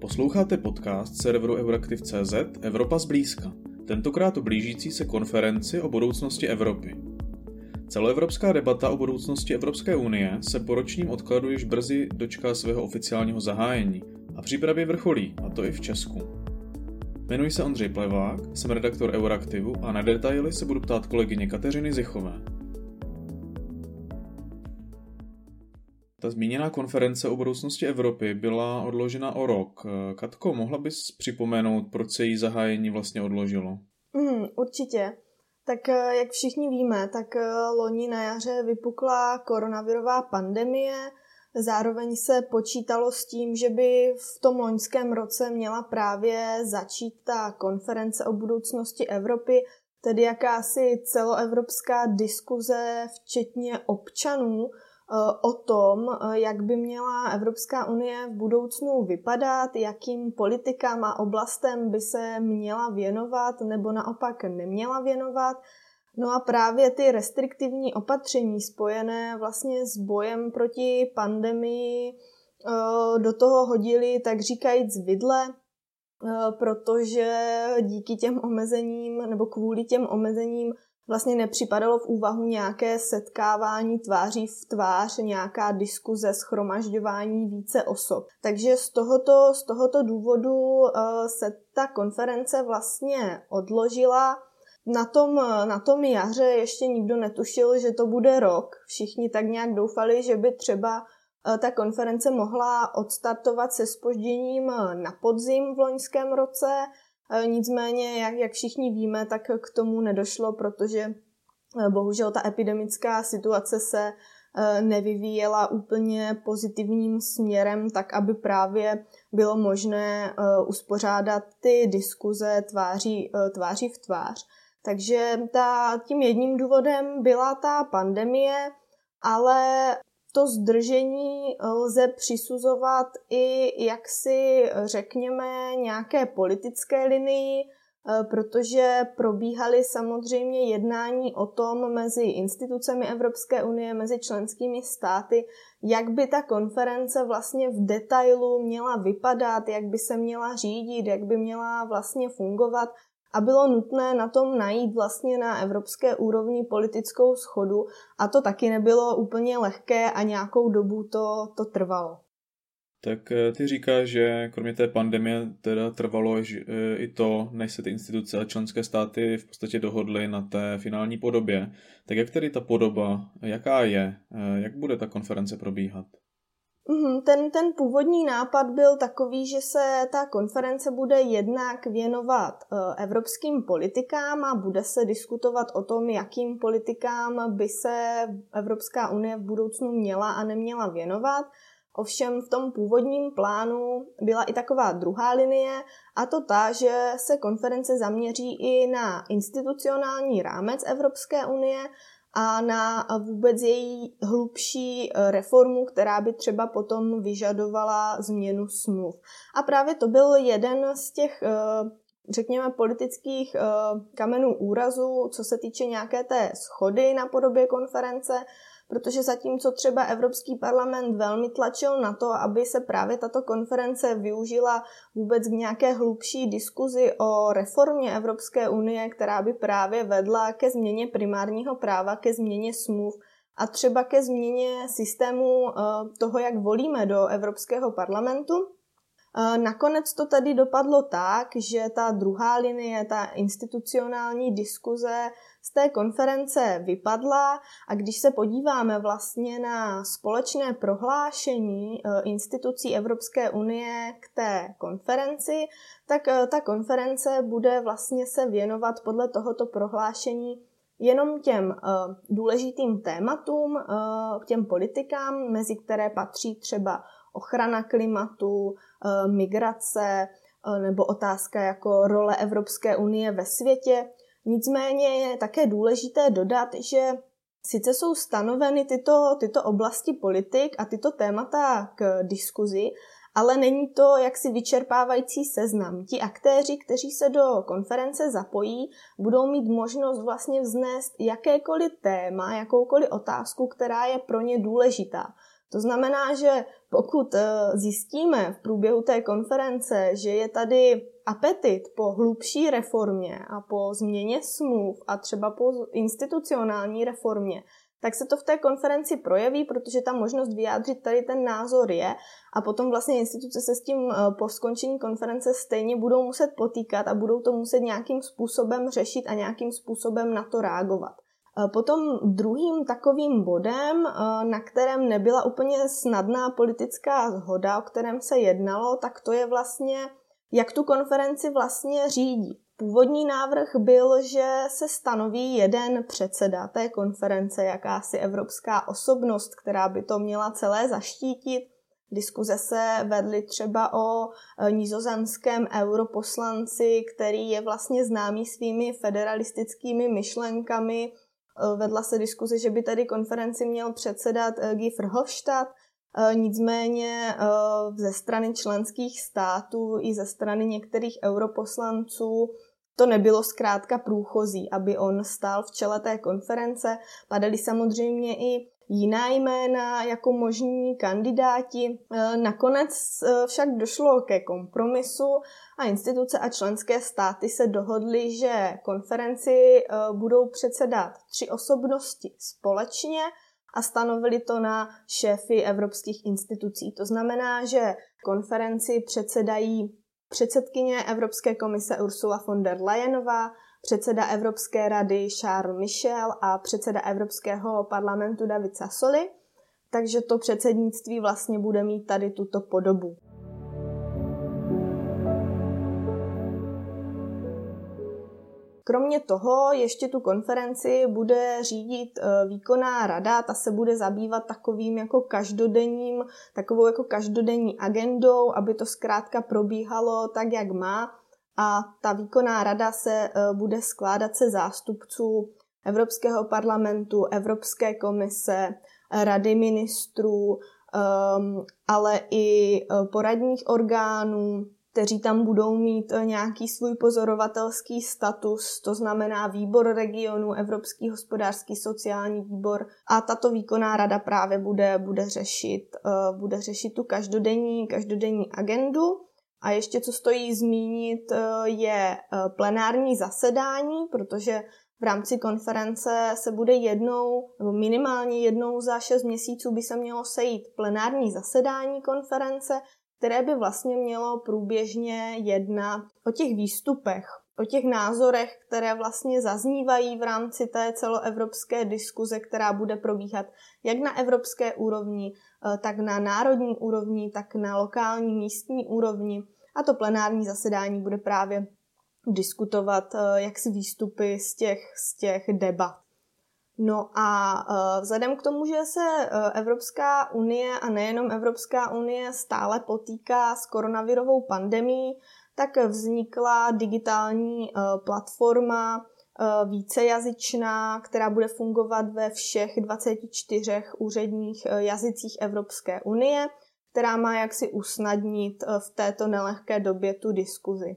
Posloucháte podcast serveru Euraktiv.cz Evropa zblízka, tentokrát o blížící se konferenci o budoucnosti Evropy. Celoevropská debata o budoucnosti Evropské unie se po ročním odkladu již brzy dočká svého oficiálního zahájení a přípravě vrcholí, a to i v Česku. Jmenuji se Ondřej Plevák, jsem redaktor Euraktivu a na detaily se budu ptát kolegyně Kateřiny Zichové. Ta zmíněná konference o budoucnosti Evropy byla odložena o rok. Katko, mohla bys připomenout, proč se její zahájení vlastně odložilo? Mm, určitě. Tak eh, jak všichni víme, tak eh, loni na jaře vypukla koronavirová pandemie, zároveň se počítalo s tím, že by v tom loňském roce měla právě začít ta konference o budoucnosti Evropy, tedy jakási celoevropská diskuze, včetně občanů, Eh, o tom, eh, jak by měla Evropská unie v budoucnu vypadat, jakým politikám a oblastem by se měla věnovat nebo naopak neměla věnovat. No a právě ty restriktivní opatření spojené vlastně s bojem proti pandemii eh, do toho hodili, tak říkajíc, vidle, protože díky těm omezením nebo kvůli těm omezením vlastně nepřipadalo v úvahu nějaké setkávání tváří v tvář, nějaká diskuze, schromažďování více osob. Takže z tohoto, z tohoto důvodu uh, se ta konference vlastně odložila. Na tom, na tom jaře ještě nikdo netušil, že to bude rok. Všichni tak nějak doufali, že by třeba uh, ta konference mohla odstartovat se spožděním na podzim v loňském roce, nicméně, jak, jak všichni víme, tak k tomu nedošlo, protože e, bohužel ta epidemická situace se e, nevyvíjela úplně pozitivním směrem, tak aby právě bylo možné uspořádat ty diskuze tváří, tváří v tvář. Takže ta, tím jedním důvodem byla ta pandemie, ale to zdržení lze přisuzovat i jaksi, řekněme, nějaké politické linii, eh, protože probíhaly samozřejmě jednání o tom mezi institucemi Evropské unie, mezi členskými státy, jak by ta konference vlastně v detailu měla vypadat, jak by se měla řídit, jak by měla vlastně fungovat a bylo nutné na tom najít vlastně na evropské úrovni politickou schodu a to taky nebylo úplně lehké a nějakou dobu to, to trvalo. Tak eh, ty říkáš, že kromě té pandemie teda trvalo eh, i to, než se ty instituce a členské státy v podstatě dohodly na té finální podobě. Tak jak tedy ta podoba, jaká je, eh, jak bude ta konference probíhat? Mhm, ten, ten původní nápad byl takový, že se ta konference bude jednak věnovat eh, evropským politikám a bude se diskutovat o tom, jakým politikám by se Evropská unie v budoucnu měla a neměla věnovat. Ovšem v tom původním plánu byla i taková druhá linie, a to ta, že se konference zaměří i na institucionální rámec Evropské unie a na vůbec její hlubší eh, reformu, která by třeba potom vyžadovala změnu smluv. A právě to byl jeden z těch, eh, řekněme, politických eh, kamenů úrazu, co se týče nějaké té schody na podobě konference, protože zatímco třeba Evropský parlament velmi tlačil na to, aby se právě tato konference využila vůbec k nějaké hlubší diskuzi o reformě Evropské unie, která by právě vedla ke změně primárního práva, ke změně smluv a třeba ke změně systému eh, toho, jak volíme do Evropského parlamentu, eh, Nakonec to tady dopadlo tak, že ta druhá linie, ta institucionální diskuze z té konference vypadla a když se podíváme vlastně na společné prohlášení eh, institucí Evropské unie k té konferenci, tak eh, ta konference bude vlastně se věnovat podle tohoto prohlášení jenom těm uh, důležitým tématům, těm politikám, mezi které patří třeba ochrana klimatu, migrace nebo otázka jako role Evropské unie ve světě. Nicméně je také důležité dodat, že sice jsou stanoveny tyto, tyto oblasti politik a tyto témata k diskuzi, ale není to jaksi vyčerpávající seznam. Ti aktéři, kteří se do konference zapojí, budou mít možnost vlastně vznést jakékoliv téma, jakoukoliv otázku, která je pro ně důležitá. To znamená, že Pokud zjistíme v průběhu té konference, že je tady apetit po hlubší reformě a po změně smluv a třeba po institucionální reformě, tak se to v té konferenci projeví, protože ta možnost vyjádřit tady ten názor je a potom vlastně instituce se s tím eh, po skončení konference stejně budou muset potýkat a budou to muset nějakým způsobem řešit a nějakým způsobem na to reagovat. Eh, potom druhým takovým bodem, eh, na kterém nebyla úplně snadná politická zhoda, o kterém se jednalo, tak to je vlastně, jak tu konferenci vlastně řídí. Původní návrh byl, že se stanoví jeden předseda té konference, jakási evropská osobnost, která by to měla celé zaštítit. Diskuze se vedly třeba o e, nizozemském europoslanci, který je vlastně známý svými federalistickými myšlenkami. E, vedla se diskuze, že by tady konferenci měl předsedat e, Guy Verhofstadt, Nicméně ze strany členských států i ze strany některých europoslanců to nebylo zkrátka průchozí, aby on stál v čele té konference. Padaly samozřejmě i jiná jména jako možní kandidáti. E, nakonec však došlo ke kompromisu a instituce a členské státy se dohodly, že konferenci budou předsedat tři osobnosti společně a stanovili to na šéfy evropských institucí. To znamená, že konferenci předsedají předsedkyně Evropské komise Ursula von der Leyenová, předseda Evropské rady Charles Michel a předseda Evropského parlamentu David Sassoli, takže to předsednictví vlastně bude mít tady tuto podobu. Kromě toho ještě tu konferenci bude řídit e, výkonná rada, ta se bude zabývat takovým jako každodenním, takovou jako každodenní agendou, aby to zkrátka probíhalo tak, jak má. A ta výkonná rada se e, bude skládat se zástupců Evropského parlamentu, Evropské komise, Rady ministrů, ale i e, poradních orgánů, kteří tam budou mít eh, nějaký svůj pozorovatelský status, to znamená výbor regionu, Evropský hospodářský sociální výbor a tato výkonná rada právě bude, bude, řešit, eh, bude řešit tu každodenní, každodenní agendu. A ještě co stojí zmínit eh, je plenární zasedání, protože v rámci konference se bude jednou, nebo minimálně jednou za šest měsíců by se mělo sejít plenární zasedání konference, které by vlastně mělo průběžně jednat o těch výstupech, o těch názorech, které vlastně zaznívají v rámci té celoevropské diskuze, která bude probíhat jak na evropské úrovni, eh, tak na národní úrovni, tak na lokální místní úrovni. A to plenární zasedání bude právě diskutovat eh, jak si výstupy z těch, z těch debat. No a e, vzhledem k tomu, že se e, Evropská unie a nejenom Evropská unie stále potýká s koronavirovou pandemí, tak vznikla digitální e, platforma vícejazyčná, která bude fungovat ve všech 24 úředních jazycích Evropské unie, která má jaksi usnadnit v této nelehké době tu diskuzi.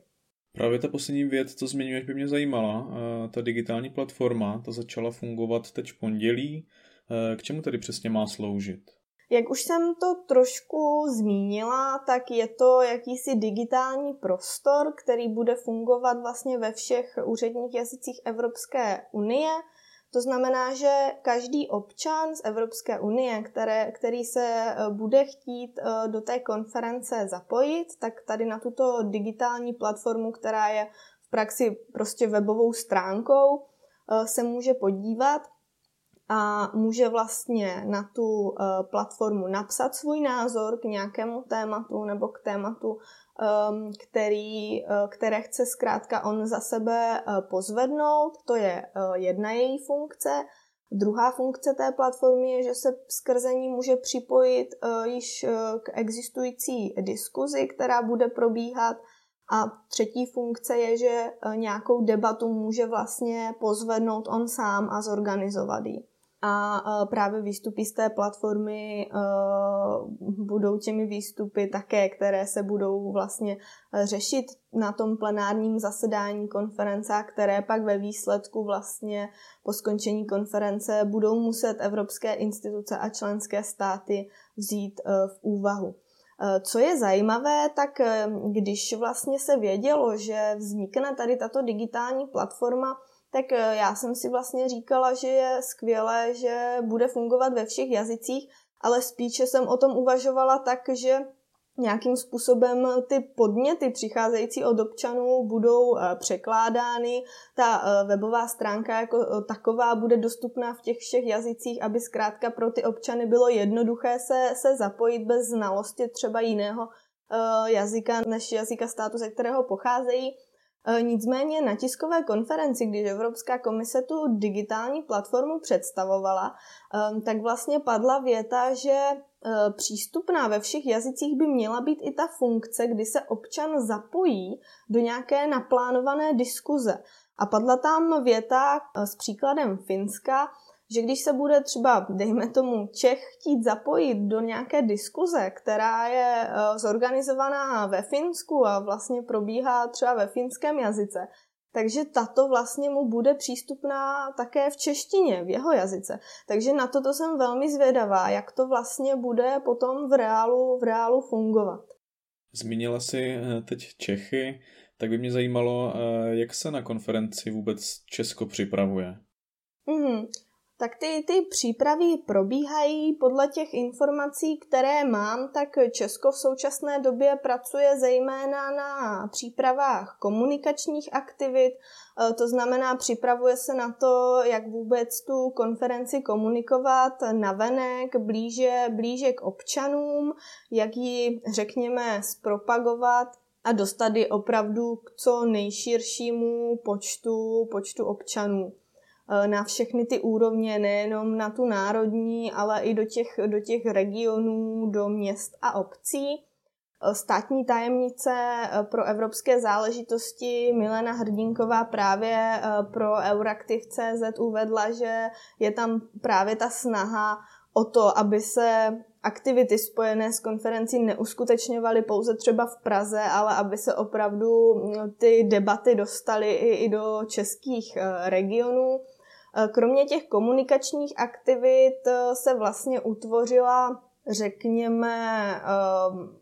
Právě ta poslední věc, co zmiňuješ, by mě zajímala. Ta digitální platforma, ta začala fungovat teď v pondělí. K čemu tedy přesně má sloužit? Jak už jsem to trošku zmínila, tak je to jakýsi digitální prostor, který bude fungovat vlastně ve všech úředních jazycích Evropské unie – to znamená, že každý občan z Evropské unie, které, který se eh, bude chtít eh, do té konference zapojit, tak tady na tuto digitální platformu, která je v praxi prostě webovou stránkou, eh, se může podívat a může vlastně na tu platformu napsat svůj názor k nějakému tématu nebo k tématu Um, který, uh, které chce zkrátka on za sebe uh, pozvednout. To je jedna její funkce. Druhá funkce té platformy je, že se skrze ní může připojit již k existující diskuzi, která bude probíhat. A třetí funkce je, že nějakou debatu může vlastně pozvednout on sám a zorganizovat ji. A právě výstupy z té platformy budou těmi výstupy také, které se budou vlastně řešit na tom plenárním zasedání konference, které pak ve výsledku vlastně po skončení konference budou muset evropské instituce a členské státy vzít v úvahu. Co je zajímavé, tak když vlastně se vědělo, že vznikne tady tato digitální platforma, tak eh, já jsem si vlastně říkala, že je skvělé, že bude fungovat ve všech jazycích, ale spíše jsem o tom uvažovala tak, že nějakým způsobem ty podněty přicházející od občanů budou eh, překládány. Ta eh, webová stránka jako taková bude dostupná v těch všech jazycích, aby zkrátka pro ty občany bylo jednoduché se, se zapojit bez znalosti třeba jiného jazyka než jazyka státu, ze kterého pocházejí. E, nicméně na tiskové konferenci, když Evropská komise tu digitální platformu představovala, e, tak vlastně padla věta, že e, přístupná ve všech jazycích by měla být i ta funkce, kdy se občan zapojí do nějaké naplánované diskuze. A padla tam věta s příkladem Finska, že když se bude třeba, dejme tomu, Čech chtít zapojit do nějaké diskuze, která je eh, zorganizovaná ve Finsku a vlastně probíhá třeba ve finském jazyce, takže tato vlastně mu bude přístupná také v češtině, v jeho jazyce. Takže na toto jsem velmi zvědavá, jak to vlastně bude potom v reálu, v reálu fungovat. Zmínila si eh, teď Čechy, tak by mě zajímalo, eh, jak se na konferenci vůbec Česko připravuje. Mm-hmm tak ty, ty přípravy probíhají podle těch informací, které mám, tak Česko v současné době pracuje zejména na přípravách komunikačních aktivit, e, to znamená připravuje se na to, jak vůbec tu konferenci komunikovat navenek, blíže, blíže k občanům, jak ji, řekněme, zpropagovat a dostat ji opravdu k co nejširšímu počtu, počtu občanů. Eh, na všechny ty úrovně, nejenom na tu národní, ale i do těch, do těch regionů, do měst a obcí. Eh, státní tajemnice eh, pro evropské záležitosti Milena Hrdinková právě pro Euraktiv.cz uvedla, že je tam právě ta snaha o to, aby se aktivity spojené s konferencí neuskutečňovaly pouze třeba v Praze, ale aby se opravdu ty debaty dostaly i, i do českých regionů. Eh, kromě těch komunikačních aktivit eh, se vlastně utvořila, řekněme, ehm,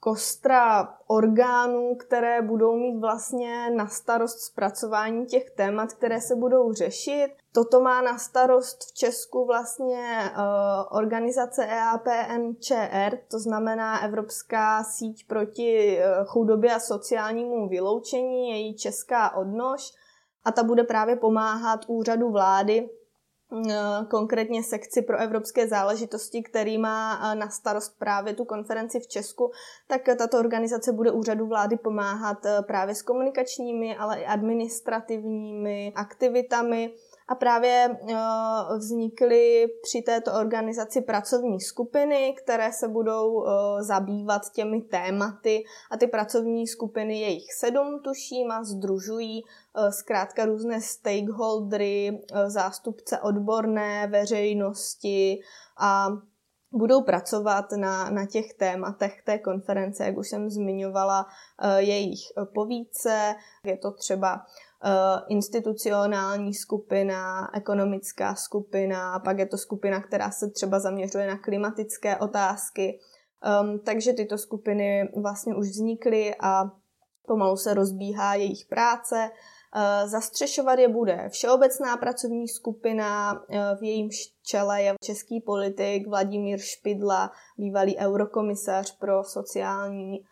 kostra orgánů, které budou mít vlastně na starost zpracování těch témat, které se budou řešit. Toto má na starost v Česku vlastně uh, organizace EAPNČR, to znamená Evropská síť proti chudobě a sociálnímu vyloučení, její česká odnož a ta bude právě pomáhat úřadu vlády, eh, konkrétně sekci pro evropské záležitosti, který má eh, na starost právě tu konferenci v Česku, tak tato organizace bude úřadu vlády pomáhat eh, právě s komunikačními, ale i administrativními aktivitami, a právě vznikly při této organizaci pracovní skupiny, které se budou zabývat těmi tématy a ty pracovní skupiny, je jich sedm tuším a združují zkrátka různé stakeholdery, zástupce odborné veřejnosti a budou pracovat na, na těch tématech té konference, jak už jsem zmiňovala, jejich povíce. Je to třeba Eh, institucionální skupina, ekonomická skupina, pak je to skupina, která se třeba zaměřuje na klimatické otázky. Um, takže tyto skupiny vlastně už vznikly a pomalu se rozbíhá jejich práce. Uh, zastřešovat je bude Všeobecná pracovní skupina, uh, v jejím čele je český politik Vladimír Špidla, bývalý eurokomisař pro sociální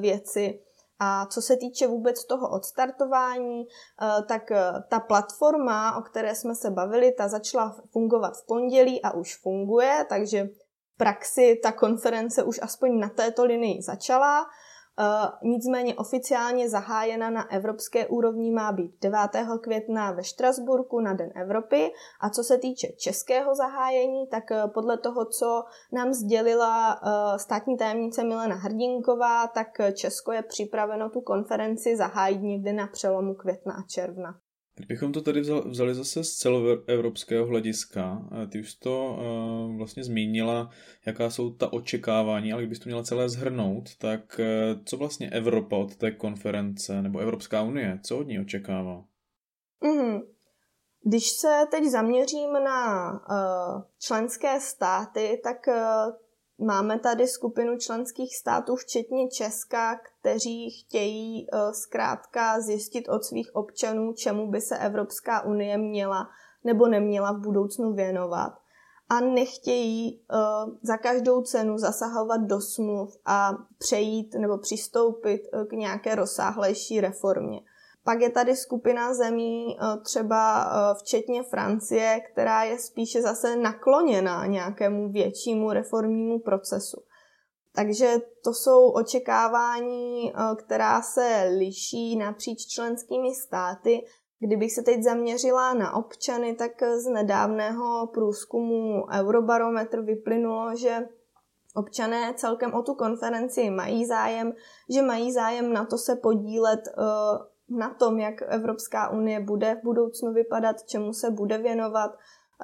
věci. A co se týče vůbec toho odstartování, eh, tak eh, ta platforma, o které jsme se bavili, ta začala fungovat v pondělí a už funguje, takže v praxi ta konference už aspoň na této linii začala. Eh, nicméně oficiálně zahájena na evropské úrovni má být 9. května ve Štrasburku na Den Evropy. A co se týče českého zahájení, tak eh, podle toho, co nám sdělila eh, státní tajemnice Milena Hrdinková, tak Česko je připraveno tu konferenci zahájit někde na přelomu května a června. Kdybychom to tady vzali zase z celoevropského hlediska, ty už to uh, vlastně zmínila, jaká jsou ta očekávání, ale kdybys to měla celé zhrnout, tak uh, co vlastně Evropa od té konference, nebo Evropská unie, co od ní očekává? Mm-hmm. Když se teď zaměřím na členské státy, tak Máme tady skupinu členských států, včetně Česka, kteří chtějí uh, zkrátka zjistit od svých občanů, čemu by se Evropská unie měla nebo neměla v budoucnu věnovat. A nechtějí uh, za každou cenu zasahovat do smluv a přejít nebo přistoupit uh, k nějaké rozsáhlejší reformě. Pak je tady skupina zemí, eh, třeba eh, včetně Francie, která je spíše zase nakloněná nějakému většímu reformnímu procesu. Takže to jsou očekávání, eh, která se liší napříč členskými státy. Kdybych se teď zaměřila na občany, tak z nedávného průzkumu Eurobarometr vyplynulo, že občané celkem o tu konferenci mají zájem, že mají zájem na to se podílet na tom, jak Evropská unie bude v budoucnu vypadat, čemu se bude věnovat,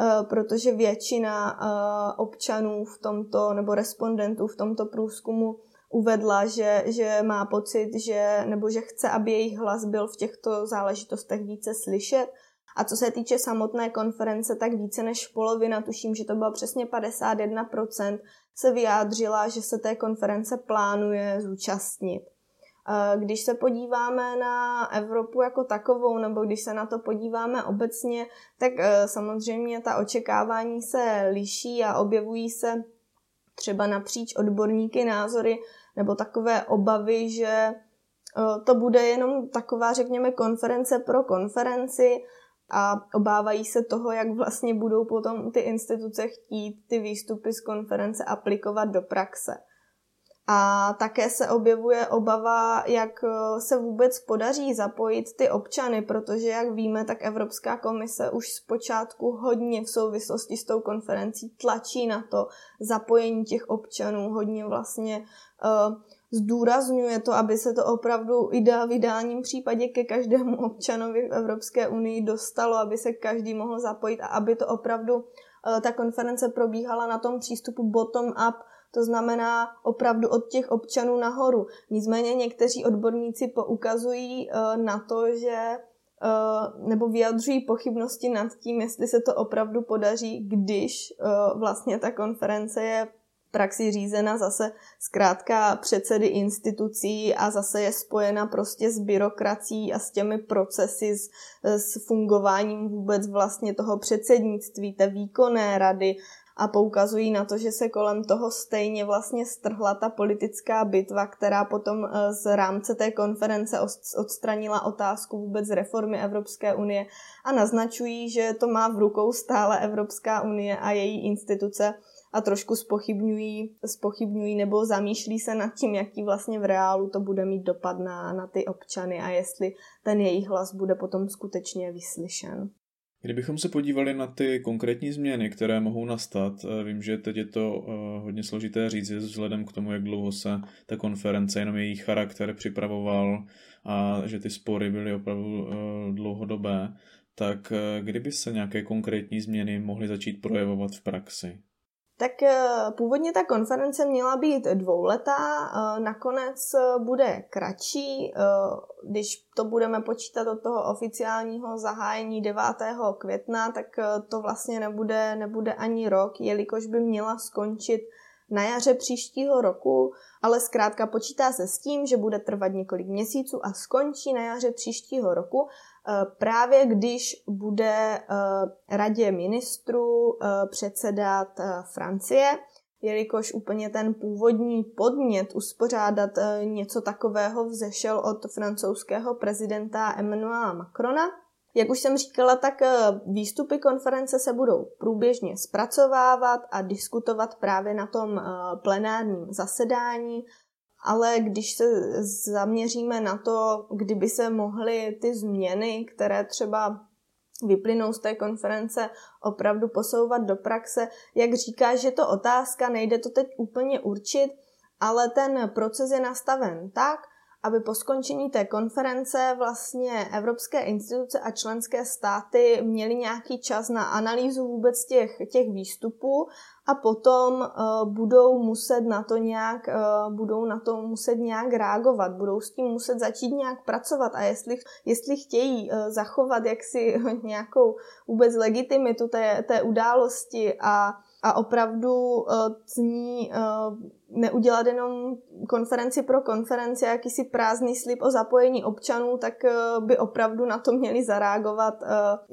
eh, protože většina eh, občanů v tomto, nebo respondentů v tomto průzkumu uvedla, že, že má pocit, že, nebo že chce, aby jejich hlas byl v těchto záležitostech více slyšet. A co se týče samotné konference, tak více než polovina, tuším, že to bylo přesně 51%, se vyjádřila, že se té konference plánuje zúčastnit. Když se podíváme na Evropu jako takovou, nebo když se na to podíváme obecně, tak e, samozřejmě ta očekávání se liší a objevují se třeba napříč odborníky názory nebo takové obavy, že e, to bude jenom taková, řekněme, konference pro konferenci a obávají se toho, jak vlastně budou potom ty instituce chtít ty výstupy z konference aplikovat do praxe. A také se objevuje obava, jak eh, se vůbec podaří zapojit ty občany, protože, jak víme, tak Evropská komise už zpočátku hodně v souvislosti s tou konferencí tlačí na to zapojení těch občanů, hodně vlastně uh, zdůrazňuje to, aby se to opravdu v ideálním případě ke každému občanovi v Evropské unii dostalo, aby se každý mohl zapojit a aby to opravdu uh, ta konference probíhala na tom přístupu bottom-up, to znamená opravdu od těch občanů nahoru. Nicméně někteří odborníci poukazují eh, na to, že eh, nebo vyjadřují pochybnosti nad tím, jestli se to opravdu podaří, když eh, vlastně ta konference je praxi řízena zase zkrátka předsedy institucí a zase je spojena prostě s byrokracií a s těmi procesy, s, s fungováním vůbec vlastně toho předsednictví, té výkonné rady, a poukazují na to, že se kolem toho stejně vlastně strhla ta politická bitva, která potom eh, z rámce té konference odstranila otázku vůbec reformy Evropské unie a naznačují, že to má v rukou stále Evropská unie a její instituce a trošku spochybňují, spochybňují nebo zamýšlí se nad tím, jaký vlastně v reálu to bude mít dopad na, na ty občany a jestli ten jejich hlas bude potom skutečně vyslyšen. Kdybychom se podívali na ty konkrétní změny, které mohou nastat, eh, vím, že teď je to eh, hodně složité říct vzhledem k tomu, jak dlouho se ta konference, jenom její charakter připravoval a že ty spory byly opravdu eh, dlouhodobé, tak kdyby se nějaké konkrétní změny mohly začít projevovat v praxi? Tak eh, původně ta konference měla být dvouletá, eh, nakonec eh, bude kratší, když to budeme počítat od toho oficiálního zahájení 9. května, tak to vlastně nebude, nebude ani rok, jelikož by měla skončit na jaře příštího roku, ale zkrátka počítá se s tím, že bude trvat několik měsíců a skončí na jaře příštího roku právě když bude eh, radě ministrů eh, předsedat Francie, jelikož úplně ten původní podnět uspořádat něco takového vzešel od francouzského prezidenta Emmanuela Macrona. Jak už jsem říkala, tak výstupy konference se budou průběžně zpracovávat a diskutovat právě na tom plenárním zasedání ale když se zaměříme na to, kdyby se mohly ty změny, které třeba vyplynou z té konference, opravdu posouvat do praxe, jak říká, že to otázka, nejde to teď úplně určit, ale ten proces je nastaven tak, aby po skončení té konference vlastně evropské instituce a členské státy měly nějaký čas na analýzu vůbec těch, těch výstupů a potom uh, budou muset na to nějak, uh, budou na to muset nějak reagovat, budou s tím muset začít nějak pracovat a jestli, jestli chtějí uh, zachovat jaksi nějakou vůbec legitimitu té, té události a a opravdu uh, z ní uh, neudělat jenom konferenci pro konferenci, jakýsi prázdný slib o zapojení občanů, tak uh, by opravdu na to měli zareagovat uh,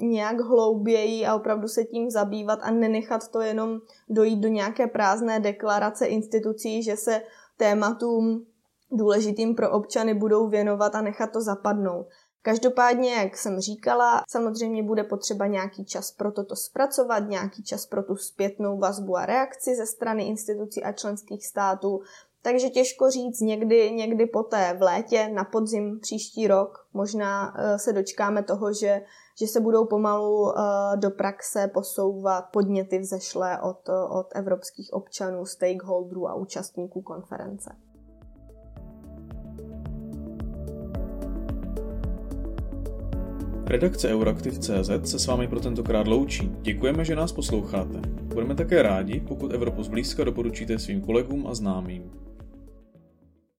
nějak hlouběji a opravdu se tím zabývat a nenechat to jenom dojít do nějaké prázdné deklarace institucí, že se tématům důležitým pro občany budou věnovat a nechat to zapadnout. Každopádně, jak jsem říkala, samozřejmě bude potřeba nějaký čas pro toto zpracovat, nějaký čas pro tu zpětnou vazbu a reakci ze strany institucí a členských států, takže těžko říct někdy, někdy poté v létě, na podzim příští rok, možná eh, se dočkáme toho, že, že se budou pomalu eh, do praxe posouvat podněty vzešlé od, od evropských občanů, stakeholderů a účastníků konference. Redakce Euraktiv.cz se s vámi pro tentokrát loučí. Děkujeme, že nás posloucháte. Budeme také rádi, pokud Evropu zblízka doporučíte svým kolegům a známým.